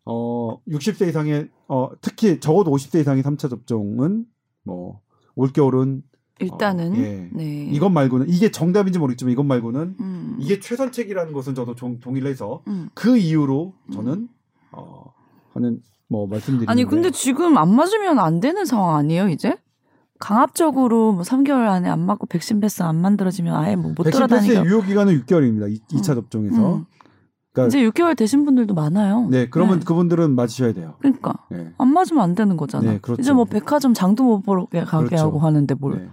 어 60세 이상의 어 특히 적어도 50세 이상의 3차 접종은 뭐 올겨울은 일단은 어, 예. 네. 이것 말고는 이게 정답인지 모르겠지만 이것 말고는 음. 이게 최선책이라는 것은 저도 종- 동의를 해서 음. 그 이유로 저는 어 하는 뭐 말씀드리는 아니 근데 지금 안 맞으면 안 되는 상황 아니에요 이제? 강압적으로 뭐 3개월 안에 안 맞고 백신 패스 안 만들어지면 아예 뭐못 백신 패스의 돌아다니게. 유효 기간은 6개월입니다. 2, 차 음. 접종에서. 음. 그러니까 이제 6개월 되신 분들도 많아요. 네, 그러면 네. 그분들은 맞으셔야 돼요. 그러니까 네. 안 맞으면 안 되는 거잖아. 네, 그렇죠. 이제 뭐 백화점 장도 못 보러 가게 그렇죠. 하고 하는데 뭘 네.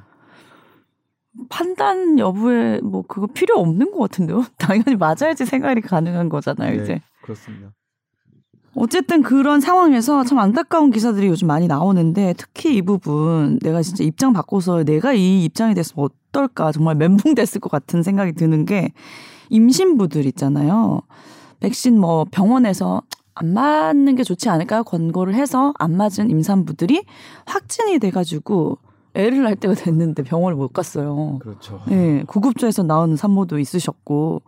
판단 여부에 뭐 그거 필요 없는 것 같은데요. 당연히 맞아야지 생활이 가능한 거잖아요. 네, 이제 그렇습니다. 어쨌든 그런 상황에서 참 안타까운 기사들이 요즘 많이 나오는데 특히 이 부분 내가 진짜 입장 바꿔서 내가 이 입장이 됐으면 어떨까 정말 멘붕 됐을 것 같은 생각이 드는 게 임신부들 있잖아요. 백신 뭐 병원에서 안 맞는 게 좋지 않을까 권고를 해서 안 맞은 임산부들이 확진이 돼가지고 애를 낳을 때가 됐는데 병원을 못 갔어요. 그렇죠. 예, 구급차에서 나오는 산모도 있으셨고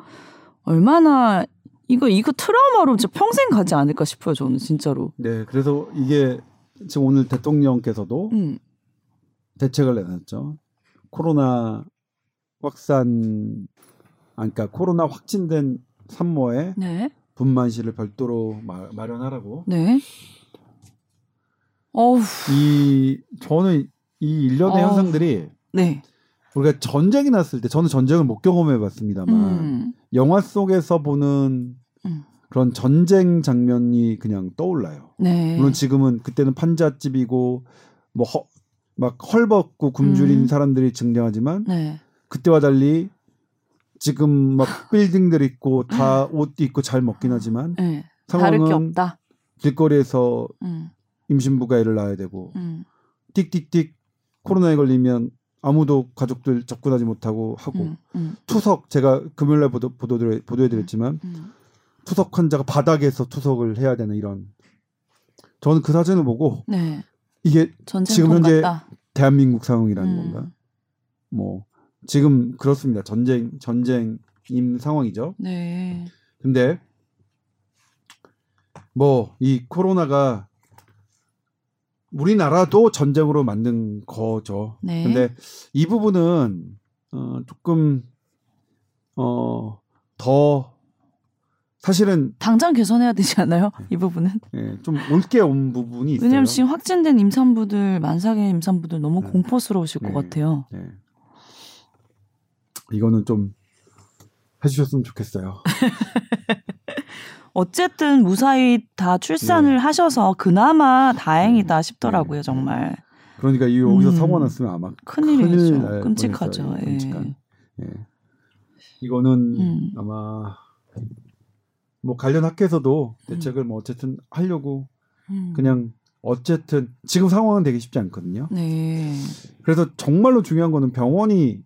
얼마나 이거 이거 트라우마로 진짜 평생 가지 않을까 싶어요. 저는 진짜로. 네, 그래서 이게 지금 오늘 대통령께서도 음, 대책을 내놨죠. 코로나 확산, 아, 그러니까 코로나 확진된 산모의 네, 분만실을 별도로 마, 마련하라고. 네. 어우, 이 저는 이 일련의 어. 현상들이 네. 우리가 전쟁이 났을 때 저는 전쟁을 못 경험해 봤습니다만 음, 영화 속에서 보는 음. 그런 전쟁 장면이 그냥 떠올라요. 네. 물론 지금은 그때는 판잣집이고 뭐 막 헐벗고 굶주린 음. 사람들이 증량하지만 네. 그때와 달리 지금 막 빌딩들 있고 다 옷 입고 잘 먹긴 하지만 네. 다를 게 상황은 없다. 길거리에서 음, 임신부가 애를 낳아야 되고 음, 띡띡띡 코로나에 걸리면 아무도 가족들 접근하지 못하고 하고 음, 음, 투석 제가 금요일 날 보도 보도 보도해드렸지만 음. 투석 환자가 바닥에서 투석을 해야 되는 이런 저는 그 사진을 보고 네. 이게 지금 현재 같다. 대한민국 상황이라는 음. 건가 뭐 지금 그렇습니다 전쟁 전쟁임 상황이죠 네. 근데 뭐 이 코로나가 우리나라도 전쟁으로 만든 거죠. 네. 근데 이 부분은 어 조금 어 더 사실은 당장 개선해야 되지 않아요? 이 부분은? 예, 좀 옳게 온 부분이 있어요. 왜냐면 지금 확진된 임산부들 만삭의 임산부들 너무 네. 공포스러우실 네. 것 같아요. 네. 이거는 좀 해주셨으면 좋겠어요. 어쨌든 무사히 다 출산을 하셔서 그나마 다행이다 싶더라고요, 네. 정말. 그러니까 이 여기서 음. 사고 났으면 아마 큰일이죠. 날 끔찍하죠. 예. 끔찍한. 예. 이거는 음. 아마 뭐 관련 학회에서도 음. 대책을 뭐 어쨌든 하려고 음. 그냥 어쨌든 지금 상황은 되게 쉽지 않거든요. 네. 그래서 정말로 중요한 거는 병원이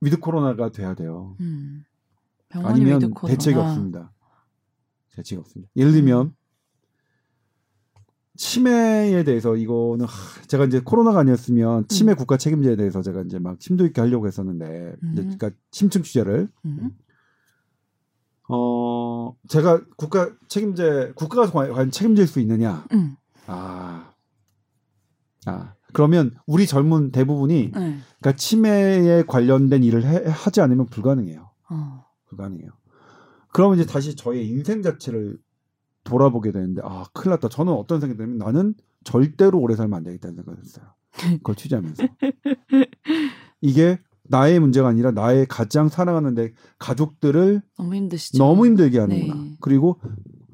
위드 코로나가 돼야 돼요. 음. 병원이 아니면 위드 코로나. 대책이 없습니다. 대책이 없습니다. 예를 들면 치매에 대해서 이거는 하, 제가 이제 코로나가 아니었으면 치매 국가 책임제에 대해서 제가 이제 막 심도 있게 하려고 했었는데 이제 음. 그러니까 심층 취재를 음. 어 제가 국가 책임제 국가가 과연 과연 책임질 수 있느냐? 음. 아. 아. 그러면 우리 젊은 대부분이 네. 그러니까 치매에 관련된 일을 해- 하지 않으면 불가능해요. 어. 불가능해요. 그러면 이제 다시 저의 인생 자체를 돌아보게 되는데 아 큰일 났다. 저는 어떤 생각이 들면 나는 절대로 오래 살면 안 되겠다는 생각을 했어요. 그걸 취재하면서 이게 나의 문제가 아니라 나의 가장 사랑하는 내 가족들을 너무 힘드시죠. 너무 힘들게 하는구나. 네. 그리고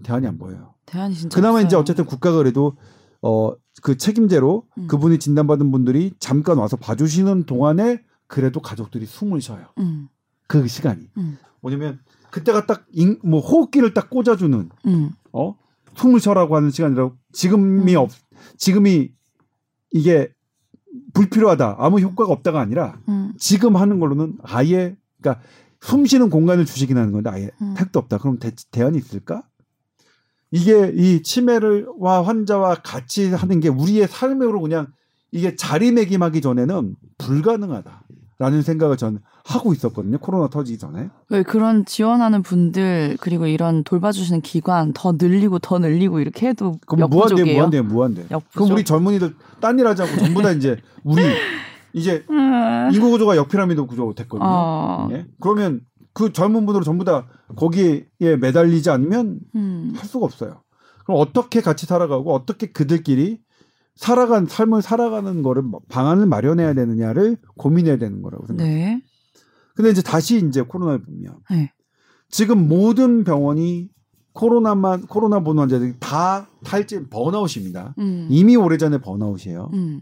대안이 안 보여요. 대안이 진짜 그나마 없어요. 이제 어쨌든 국가가 그래도 어 그 책임제로 음. 그분이 진단받은 분들이 잠깐 와서 봐주시는 동안에 그래도 가족들이 숨을 쉬어요. 음. 그 시간이 음. 뭐냐면 그때가 딱 뭐 호흡기를 딱 꽂아주는 음. 어 숨을 쉬라고 하는 시간이라고 지금이 음. 없 지금이 이게 불필요하다 아무 효과가 없다가 아니라 음. 지금 하는 걸로는 아예 그러니까 숨 쉬는 공간을 주시긴 하는 건데 아예 음. 택도 없다 그럼 대, 대안이 있을까? 이게 이 치매를와 환자와 같이 하는 게 우리의 삶으로 그냥 이게 자리매김하기 전에는 불가능하다라는 생각을 저는 하고 있었거든요 코로나 터지기 전에 왜 그런 지원하는 분들 그리고 이런 돌봐주시는 기관 더 늘리고 더 늘리고 이렇게 해도 그럼 무한대. 무한대 무한대. 그럼 우리 젊은이들 딴일 하지 않고 전부 다 이제 우리 이제 음. 인구 구조가 역피라미드 구조가 됐거든요. 어. 예? 그러면 그 젊은 분들은 전부 다 거기에 매달리지 않으면 음. 할 수가 없어요. 그럼 어떻게 같이 살아가고 어떻게 그들끼리 살아간 삶을 살아가는 거를 뭐 방안을 마련해야 되느냐를 고민해야 되는 거라고 생각해요. 네. 근데 이제 다시 이제 코로나를 보면 네. 지금 모든 병원이 코로나만 코로나 보는 환자들이 다 탈진 번아웃입니다. 음. 이미 오래전에 번아웃이에요. 음.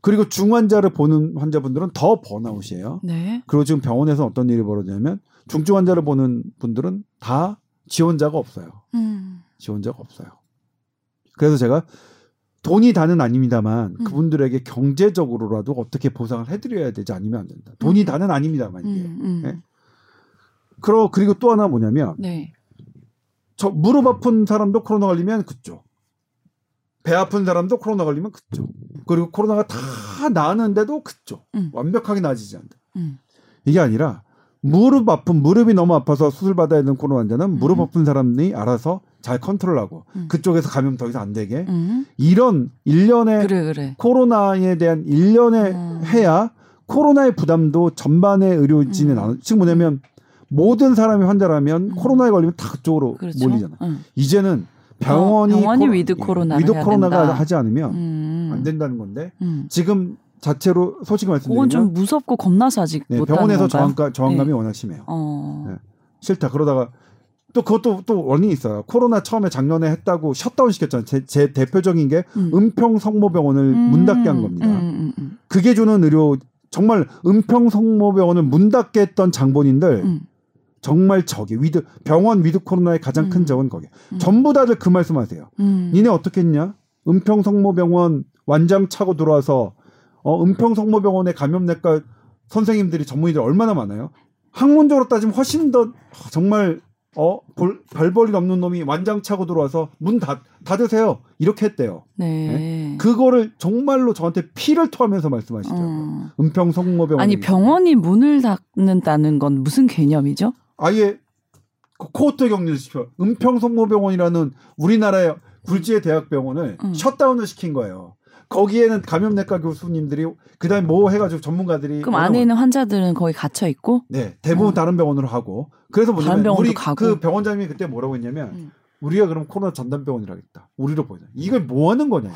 그리고 중환자를 보는 환자분들은 더 번아웃이에요. 네. 그리고 지금 병원에서 어떤 일이 벌어지냐면 중증 환자를 보는 분들은 다 지원자가 없어요. 음. 지원자가 없어요. 그래서 제가 돈이 다는 아닙니다만 음. 그분들에게 경제적으로라도 어떻게 보상을 해드려야 되지 않으면 안 된다. 돈이 음. 다는 아닙니다만 이게. 음. 음. 네. 그러 그리고 또 하나 뭐냐면 네. 저 무릎 아픈 사람도 코로나 걸리면 그쪽. 배 아픈 사람도 코로나 걸리면 그쪽. 그리고 코로나가 다 나았는데도 그쪽. 음. 완벽하게 나아지지 않는다. 음. 이게 아니라 무릎 아픈 무릎이 너무 아파서 수술 받아야 되는 코로나 환자는 무릎 음. 아픈 사람이 알아서 잘 컨트롤하고 음. 그쪽에서 감염 더 이상 안 되게 음. 이런 일련의 그래 그래. 코로나에 대한 일련의 음. 해야 코로나의 부담도 전반의 의료진에 음. 나눠. 즉 뭐냐면 모든 사람이 환자라면 음. 코로나에 걸리면 다 그쪽으로 그렇죠. 몰리잖아. 응. 이제는 병원이, 어, 병원이 코로- 위드 예, 코로나를 위드 코로나가 된다. 하지 않으면 음. 안 된다는 건데 음. 지금 자체로 그건 말씀드리면 좀 무섭고 겁나서 아직 네, 병원에서? 저항감, 저항감이 네. 워낙 심해요. 어. 네. 싫다. 그러다가 또 그것도 또 원인이 있어요. 코로나 처음에 작년에 했다고 셧다운 시켰잖아요. 제, 제 대표적인 게 음. 은평 성모병원을 문 닫게 한 겁니다. 음, 음, 음, 그게 주는 의료 정말 은평 성모병원을 문 닫게 했던 장본인들 음. 정말 적이 위드 병원 위드 코로나의 가장 큰 음. 적은 거기. 음. 전부 다들 그 말씀하세요. 음. 니네 어떻게 했냐? 은평 성모병원 완장 차고 들어와서 어 은평 성모병원의 감염내과 선생님들이 전문의들 얼마나 많아요? 학문적으로 따지면 훨씬 더 정말 어 볼, 별 볼일 없는 놈이 완장 차고 들어와서 문 닫, 닫으세요 이렇게 했대요. 네. 그거를 정말로 저한테 피를 토하면서 말씀하시더라고요. 음. 은평 성모병원 아니 병원이 문을 닫는다는 건 무슨 개념이죠? 아예 그 코호트 격리를 시켜 은평 성모병원이라는 우리나라의 굴지의 대학병원을 음. 셧다운을 시킨 거예요. 거기에는 감염내과 교수님들이 그다음에 뭐 해가지고 전문가들이 그럼 안에 있는 환자들은 거기 갇혀 있고 네 대부분 어. 다른 병원으로 하고 그래서 뭐냐면 우리 가고. 그 병원장님이 그때 뭐라고 했냐면 음. 우리가 그럼 코로나 전담 병원이라겠다 우리로 보자 이걸 뭐 하는 거냐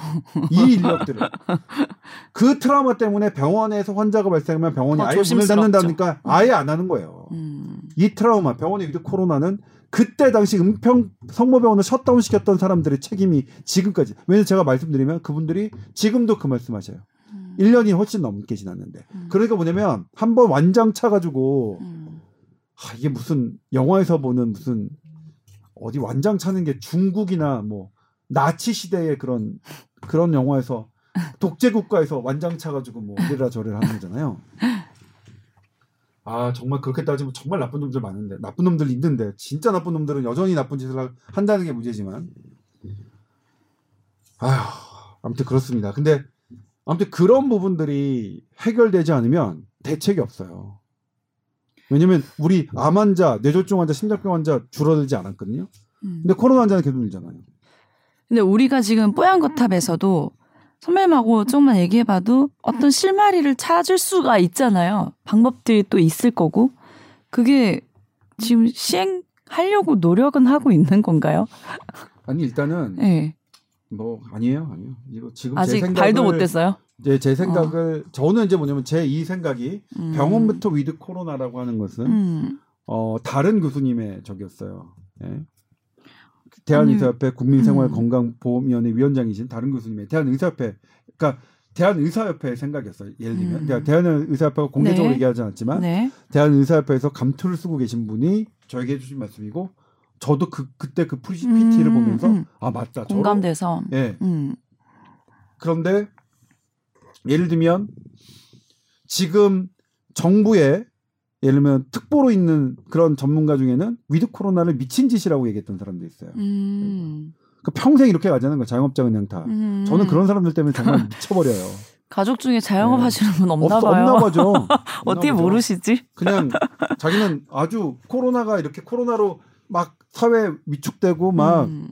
이 인력들을 그 트라우마 때문에 병원에서 환자가 발생하면 병원이 더 아예 문을. 닫는다니까 아예 안 하는 거예요 음. 이 트라우마 병원의 위드 코로나는 그때 당시 은평 성모병원을 셧다운 시켰던 사람들의 책임이 지금까지 왜냐면 제가 말씀드리면 그분들이 지금도 그 말씀하셔요 음. 1년이 훨씬 넘게 지났는데 음. 그러니까 뭐냐면 한번 완장 차 가지고 음. 아, 이게 무슨 영화에서 보는 무슨 어디 완장 차는 게 중국이나 뭐 나치 시대의 그런 그런 영화에서 독재 국가에서 완장 차가지고 뭐 이래라 저래라 하는 거잖아요. 아 정말 그렇게 따지면 정말 나쁜 놈들 많은데 나쁜 놈들 있는데 진짜 나쁜 놈들은 여전히 나쁜 짓을 하- 한다는 게 문제지만 아휴 아무튼 그렇습니다. 근데 아무튼 그런 부분들이 해결되지 않으면 대책이 없어요. 왜냐면 우리 암 환자, 뇌졸중 환자, 심장병 환자 줄어들지 않았거든요. 음. 근데 코로나 환자는 계속 늘잖아요. 근데 우리가 지금 뽀얀 거탑에서도 선배님하고 조금만 얘기해봐도 어떤 실마리를 찾을 수가 있잖아요. 방법들이 또 있을 거고 그게 지금 시행하려고 노력은 하고 있는 건가요? 아니 일단은 네. 뭐 아니에요, 아니에요. 이거 지금 제 아직 생각을 발도 못 댔어요. 이제 제 생각을 저는 이제 뭐냐면 제 이 생각이 음. 병원부터 위드 코로나라고 하는 것은 음. 어 다른 교수님의 적이었어요. 예. 대한의사협회 국민생활건강보험위원회 위원장이신 다른 교수님의 대한의사협회 그러니까 대한의사협회의 생각이었어요. 예를 들면 음. 그러니까 대한의사협회가 공개적으로 네. 얘기하지 않았지만 네. 대한의사협회에서 감투를 쓰고 계신 분이 저에게 해주신 말씀이고 저도 그 그때 그 PPT를 음, 보면서 음. 아 맞다. 공감돼서. 예. 음. 그런데 예를 들면 지금 정부에 예를 들면 특보로 있는 그런 전문가 중에는 위드 코로나를 미친 짓이라고 얘기했던 사람도 있어요. 음. 그 평생 이렇게 가자는 거예요. 자영업자 그냥 다. 음. 저는 그런 사람들 때문에 정말 미쳐버려요. 가족 중에 자영업 네. 하시는 분 없나 없, 봐요. 없나 봐죠. 어떻게 보죠. 모르시지? 그냥 자기는 아주 코로나가 이렇게 코로나로 막 사회 위축되고 막막 음.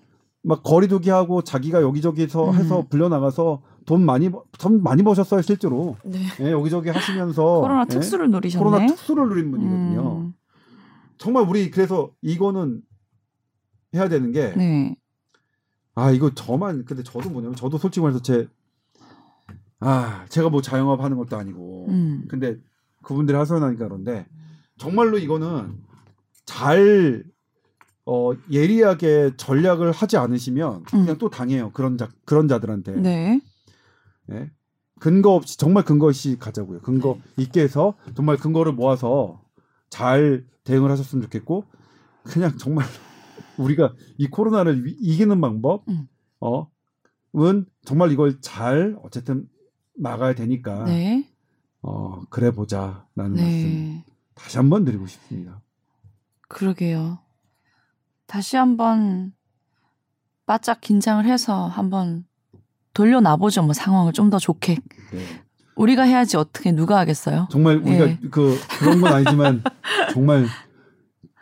거리두기 하고 자기가 여기저기서 음. 해서 불려 나가서 돈 많이 버- 돈 많이 버셨어요 실제로 네. 예, 여기저기 하시면서 코로나 예, 특수를 누리셨네. 코로나 특수를 누린 분이거든요. 음. 정말 우리 그래서 이거는 해야 되는 게 네. 아 이거 저만 근데 저도 뭐냐면 저도 솔직히 말해서 제 아 제가 뭐 자영업 하는 것도 아니고 음. 근데 그분들이 하소연하니까 그런데 정말로 이거는 잘 어, 예리하게 전략을 하지 않으시면 그냥 음. 또 당해요 그런 자 그런 자들한테 네. 예? 근거 없이 정말 근거 없이 가자고요 근거 네. 있게 해서 정말 근거를 모아서 잘 대응을 하셨으면 좋겠고 그냥 정말 우리가 이 코로나를 위- 이기는 방법 음. 어은 정말 이걸 잘 어쨌든 막아야 되니까 네. 어 그래 보자라는 말씀 네. 다시 한번 드리고 싶습니다. 그러게요. 다시 한번 바짝 긴장을 해서 한번 돌려놔보죠. 뭐 상황을 좀 더 좋게. 네. 우리가 해야지 어떻게 누가 하겠어요? 정말 우리가 네. 그 그런 건 아니지만 정말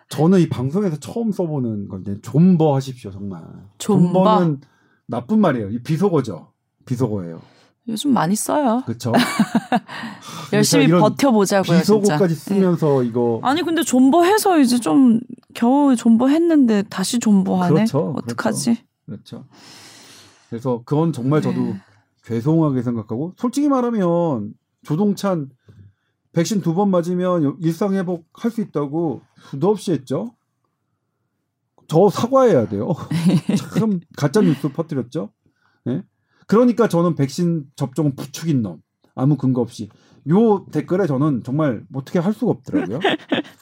저는 이 방송에서 처음 써보는 건데 존버 하십시오 정말. 존버? 존버 는 나쁜 말이에요. 이 비속어죠. 비속어예요. 요즘 많이 써요. 그렇죠? 열심히 버텨보자고요. 비속어까지 진짜. 네. 쓰면서 이거 아니 근데 존버해서 이제 좀 겨우 존버했는데 다시 존버하네. 그렇죠. 어떡하지? 그렇죠. 그 래서 그건 정말 저도 네. 죄송하게 생각하고 솔직히 말하면 조동찬 백신 두 번 맞으면 일상 회복할 수 있다고 수도 없이 했죠. 저 사과해야 돼요. 참 가짜 뉴스 퍼뜨렸죠. 예? 그러니까 저는 백신 접종은 부추긴 놈. 아무 근거 없이. 요 댓글에 저는 정말 어떻게 할 수가 없더라고요.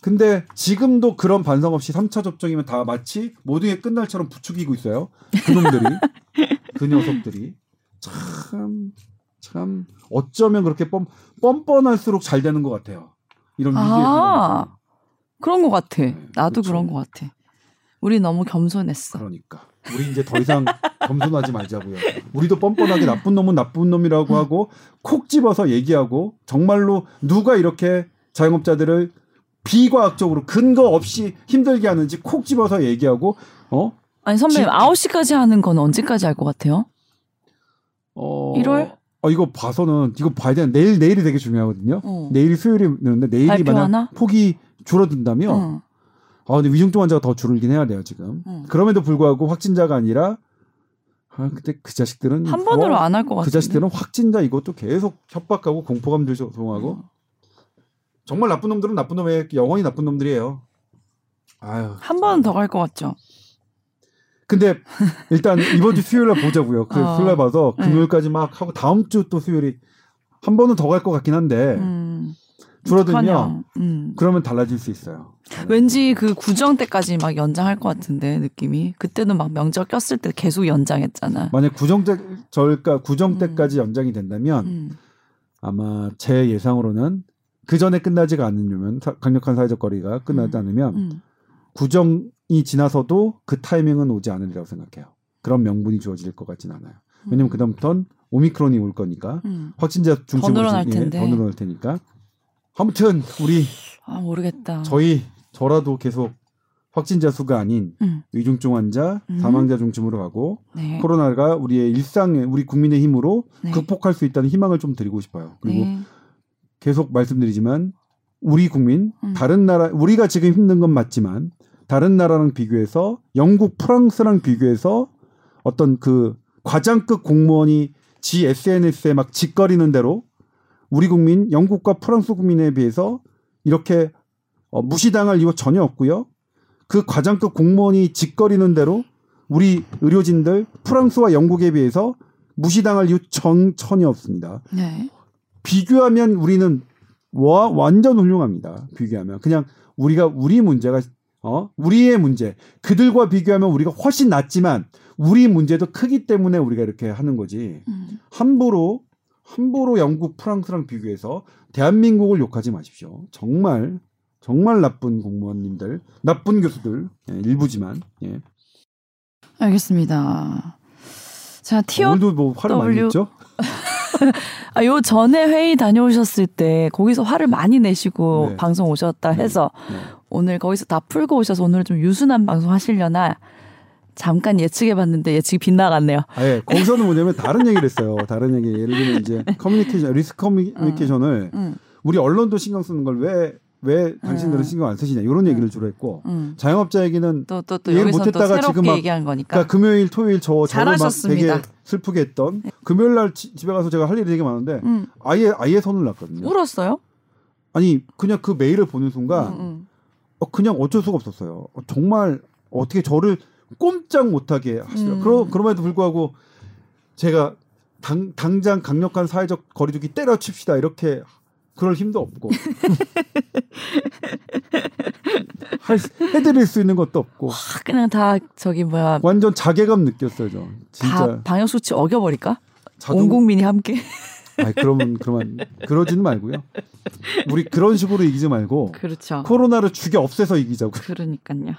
근데 지금도 그런 반성 없이 3차 접종이면 다 마치 모든 게 끝날처럼 부추기고 있어요. 그놈들이. 그 녀석들이. 참, 참, 어쩌면 그렇게 뻔, 뻔뻔할수록 잘 되는 것 같아요. 이런 위기에 아. 그런 것 같아. 네, 나도 그렇죠. 그런 것 같아. 우리 너무 겸손했어. 그러니까. 우리 이제 더 이상 겸손하지 말자고요. 우리도 뻔뻔하게 나쁜 놈은 나쁜 놈이라고 하고 콕 집어서 얘기하고 정말로 누가 이렇게 자영업자들을 비과학적으로 근거 없이 힘들게 하는지 콕 집어서 얘기하고 어? 아니 선배님 지- 9시까지 하는 건 언제까지 할 것 같아요? 어 1월? 어 이거 봐서는 이거 봐야 되는 내일 내일이 되게 중요하거든요. 어. 내일이 수요일이는데 내일이? 만약 폭이 줄어든다면 어. 아 근데 위중증 환자가 더 줄긴 해야 돼요 지금. 어. 그럼에도 불구하고 확진자가 아니라 아 근데 그 자식들은 한 번으로 어, 안할 것 같은데. 그 자식들은 확진자 이것도 계속 협박하고 공포감 조성하고 어. 정말 나쁜 놈들은 나쁜 놈의 영원히 나쁜 놈들이에요. 아유. 한 번은 더 갈 것 같죠. 근데 일단 이번 주 수요일 날 보자고요. 그 어. 수요일 날 봐서 네. 금요일까지 막 하고 다음 주 또 수요일이 한 번은 더 갈 것 같긴 한데 음. 줄어들면. 음. 그러면 달라질 수 있어요. 왠지 그 구정 때까지 막 연장할 것 같은데 느낌이. 그때는 막 명절 꼈을 때 계속 연장했잖아. 만약 구정 때 절까 구정 음. 때까지 연장이 된다면 음. 아마 제 예상으로는 그 전에 끝나지가 않으면 사- 강력한 사회적 거리가 끝나지 음. 않으면 음. 구정이 지나서도 그 타이밍은 오지 않으리라고 생각해요. 그런 명분이 주어질 것 같진 않아요. 왜냐면 그다음부터는 오미크론이 올 거니까 음. 확진자 중심으로 늘어날 예, 텐데. 더 늘어날 테니까. 아무튼 우리 아 모르겠다. 저희 저라도 계속 확진자 수가 아닌 음. 위중증 환자, 음. 사망자 중심으로 가고 네. 코로나가 우리의 일상에 우리 국민의 힘으로 네. 극복할 수 있다는 희망을 좀 드리고 싶어요. 그리고 네. 계속 말씀드리지만 우리 국민 음. 다른 나라 우리가 지금 힘든 건 맞지만 다른 나라랑 비교해서 영국, 프랑스랑 비교해서 어떤 그 과장급 공무원이 지 SNS에 막 짓거리는 대로 우리 국민 영국과 프랑스 국민에 비해서 이렇게 어, 무시당할 이유 전혀 없고요. 그 과장급 공무원이 짓거리는 대로 우리 의료진들 프랑스와 영국에 비해서 무시당할 이유 전, 전혀 없습니다. 네. 비교하면 우리는 와 완전 훌륭합니다. 비교하면 그냥 우리가 우리 문제가 어 우리의 문제 그들과 비교하면 우리가 훨씬 낫지만 우리 문제도 크기 때문에 우리가 이렇게 하는 거지 음. 함부로 함부로 영국 프랑스랑 비교해서 대한민국을 욕하지 마십시오. 정말 정말 나쁜 공무원님들 나쁜 교수들 예, 일부지만 예. 알겠습니다. 자, 오늘도 뭐 화를 많이 냈죠? 아, 요 전에 회의 다녀오셨을 때 거기서 화를 많이 내시고 네. 방송 오셨다 해서 네. 오늘 거기서 다 풀고 오셔서 오늘 좀 유순한 방송 하시려나 잠깐 예측해 봤는데 예측이 빗나갔네요. 아 예 거기서는 뭐냐면 다른 얘기를 했어요. 다른 얘기 예를 들면 이제 커뮤니케이션 리스크 커뮤니케이션을 음. 우리 언론도 신경 쓰는 걸 왜 왜 당신들은 음. 신경 안 쓰시냐 이런 음. 얘기를 주로 했고 음. 자영업자 얘기는 또 또 또 이해를 못했다가 지금 막- 얘기한 거니까. 그러니까 금요일 토요일 저 저를 막. 되게 슬프게 했던 금요일 날 지- 집에 가서 제가 할 일이 되게 많은데 음. 아예 아예 손을 놨거든요. 울었어요? 아니 그냥 그 메일을 보는 순간 음, 음. 어, 그냥 어쩔 수가 없었어요. 어, 정말 어떻게 저를 꼼짝 못하게. 음. 그러, 그럼에도 불구하고 제가 당, 당장 강력한 사회적 거리두기 때려칩시다 이렇게 그럴 힘도 없고 할, 수- 해드릴 수 있는 것도 없고 아, 그냥 다 저기 뭐야 완전 자괴감 느꼈어요. 저다 진짜 방역 수치 어겨버릴까? 자동 온 국민이 함께. 아니 그러면 그러면 그러지는 말고요. 우리 그런 식으로 이기지 말고 그렇죠. 코로나를 죽여 없애서 이기자고. 그러니까요.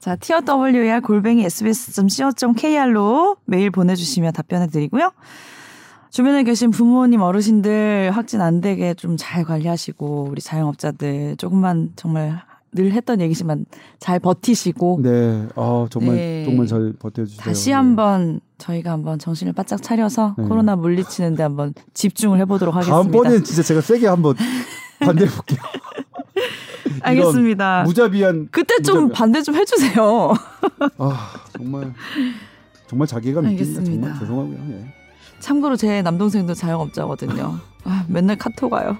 자, TOWR 골뱅이 sbs.co.kr로 메일 보내 주시면 답변해 드리고요. 주변에 계신 부모님, 어르신들 확진 안 되게 좀 잘 관리하시고, 우리 자영업자들 조금만 정말 늘 했던 얘기지만 잘 버티시고, 네, 아 정말 네. 정말 잘 버텨주세요. 다시 네. 한번 저희가 한번 정신을 바짝 차려서 네. 코로나 물리치는데 한번 집중을 해보도록 하겠습니다. 다음번엔 진짜 제가 세게 한번 반대해 볼게요. 알겠습니다. 무자비한 그때 좀 무자비한- 반대 좀 해주세요. 아 정말 정말 자기가 느낍니다. 알겠습니다. 정말 죄송하고요. 예. 참고로 제 남동생도 자영업자거든요. 아, 맨날 카톡 와요.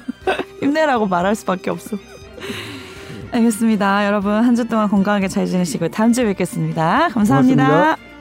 힘내라고 말할 수밖에 없어. 알겠습니다. 여러분 한 주 동안 건강하게 잘 지내시고 다음 주에 뵙겠습니다 감사합니다. 고맙습니다.